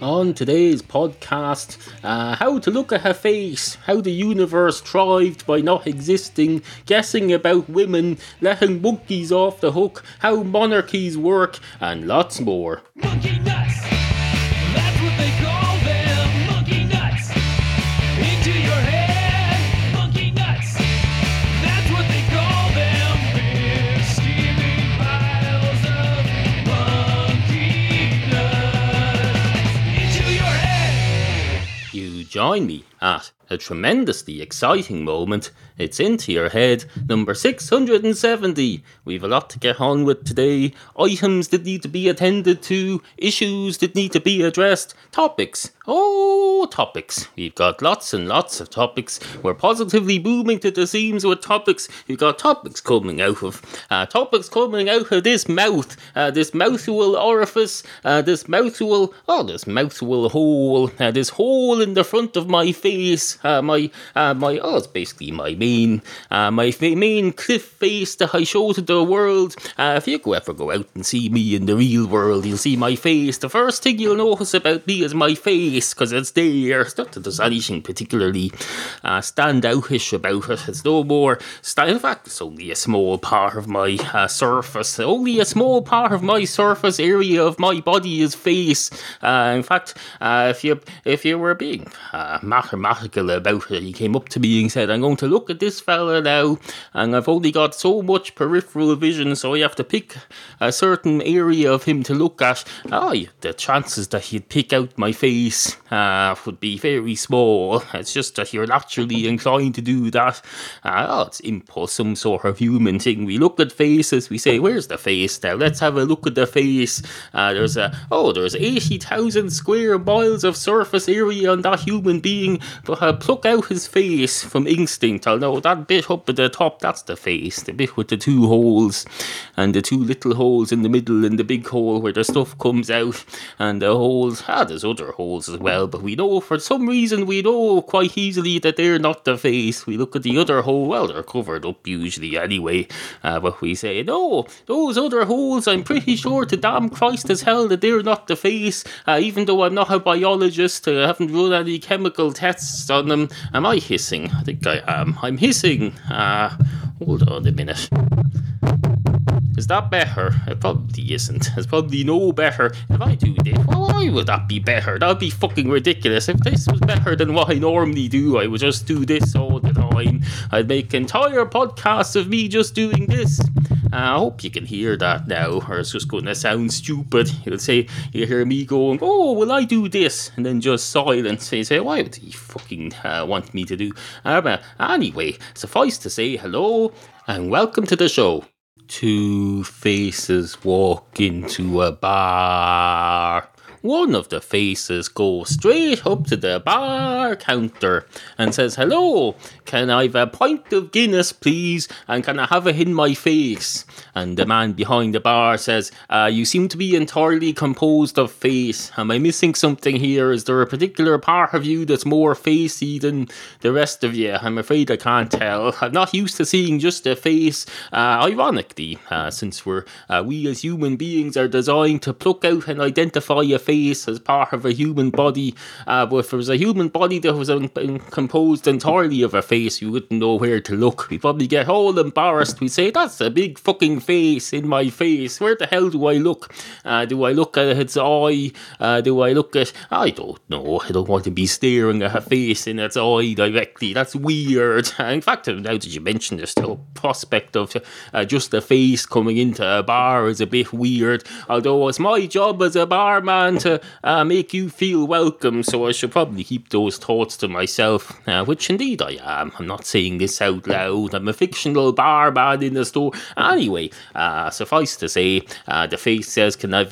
On today's podcast, uh, how to look at her face, how the universe thrived by not existing, guessing about women, letting monkeys off the hook, how monarchies work, and lots more. Monkey join me at a tremendously exciting moment. It's into your head, number 670. We've a lot to get on with today. Items that need to be attended to, issues that need to be addressed, topics. Oh, topics. We've got lots and lots of topics. We're positively booming to the seams with topics. We've got topics coming out of, uh, topics coming out of this mouth, uh, this mouthful orifice, uh, this mouthful, oh, this mouthful hole, uh, this hole in the front of my face, uh, my, uh, my, oh, it's basically my main, uh, my main cliff face that I show to the world. Uh, if you ever go out and see me in the real world, you'll see my face. The first thing you'll notice about me is my face, because it's there. It's not that there's anything particularly uh, standoutish about it. It's no more, sta- in fact, it's only a small part of my uh, surface. Only a small part of my surface area of my body is face. Uh, in fact, if you if you were being uh, mathematical about it, he came up to me and said, "I'm going to look at this fella now, and I've only got so much peripheral vision, so I have to pick a certain area of him to look at." Oh, the chances that he'd pick out my face uh, would be very small. It's just that you're naturally inclined to do that. Uh, oh, it's impulse, some sort of human thing. We look at faces, we say, "Where's the face now? Let's have a look at the face." Uh, there's a oh, there's eighty thousand square miles of surface area on that human being, but I'll pluck out his face from instinct. I'll know that bit up at the top, that's the face, the bit with the two holes, and the two little holes in the middle, and the big hole where the stuff comes out, and the holes. Ah, there's other holes as well, but we know for some reason we know quite easily that they're not the face. We look at the other hole, well, they're covered up usually anyway, uh, but we say, no, those other holes, I'm pretty sure to damn Christ as hell that they're not the face, uh, even though I'm not a biologist, I haven't run any chemical tests on them. Am I hissing? I think I am. I'm hissing. Uh, hold on a minute. Is that better? It probably isn't. It's probably no better. If I do this, why would that be better? That'd be fucking ridiculous. If this was better than what I normally do, I would just do this all the time. I'd make entire podcasts of me just doing this. Uh, I hope you can hear that now, or it's just going to sound stupid. You'll say, you hear me going, oh, will I do this? And then just silence. You say, why would he fucking uh, want me to do? Uh, anyway, suffice to say, hello, and welcome to the show. Two faces walk into a bar. One of the faces goes straight up to the bar counter and says, Hello, can I have a pint of Guinness, please? And can I have it in my face? And the man behind the bar says, uh, You seem to be entirely composed of face. Am I missing something here? Is there a particular part of you that's more facey than the rest of you? I'm afraid I can't tell. I'm not used to seeing just a face. Uh, ironically, uh, since we're uh, we as human beings are designed to pluck out and identify a face as part of a human body. Uh, but if there was a human body that was un- composed entirely of a face, you wouldn't know where to look. We'd probably get all embarrassed. We'd say, That's a big fucking face in my face. Where the hell do I look? Uh, do I look at its eye? Uh, do I look at. I don't know. I don't want to be staring at a face in its eye directly. That's weird. in fact, now that you mention this, the prospect of uh, just a face coming into a bar is a bit weird. Although it's my job as a barman to uh, make you feel welcome, so I should probably keep those thoughts to myself, uh, which indeed I am. I'm not saying this out loud. I'm a fictional barman in the store. Anyway, uh, suffice to say, uh, the face says, Can I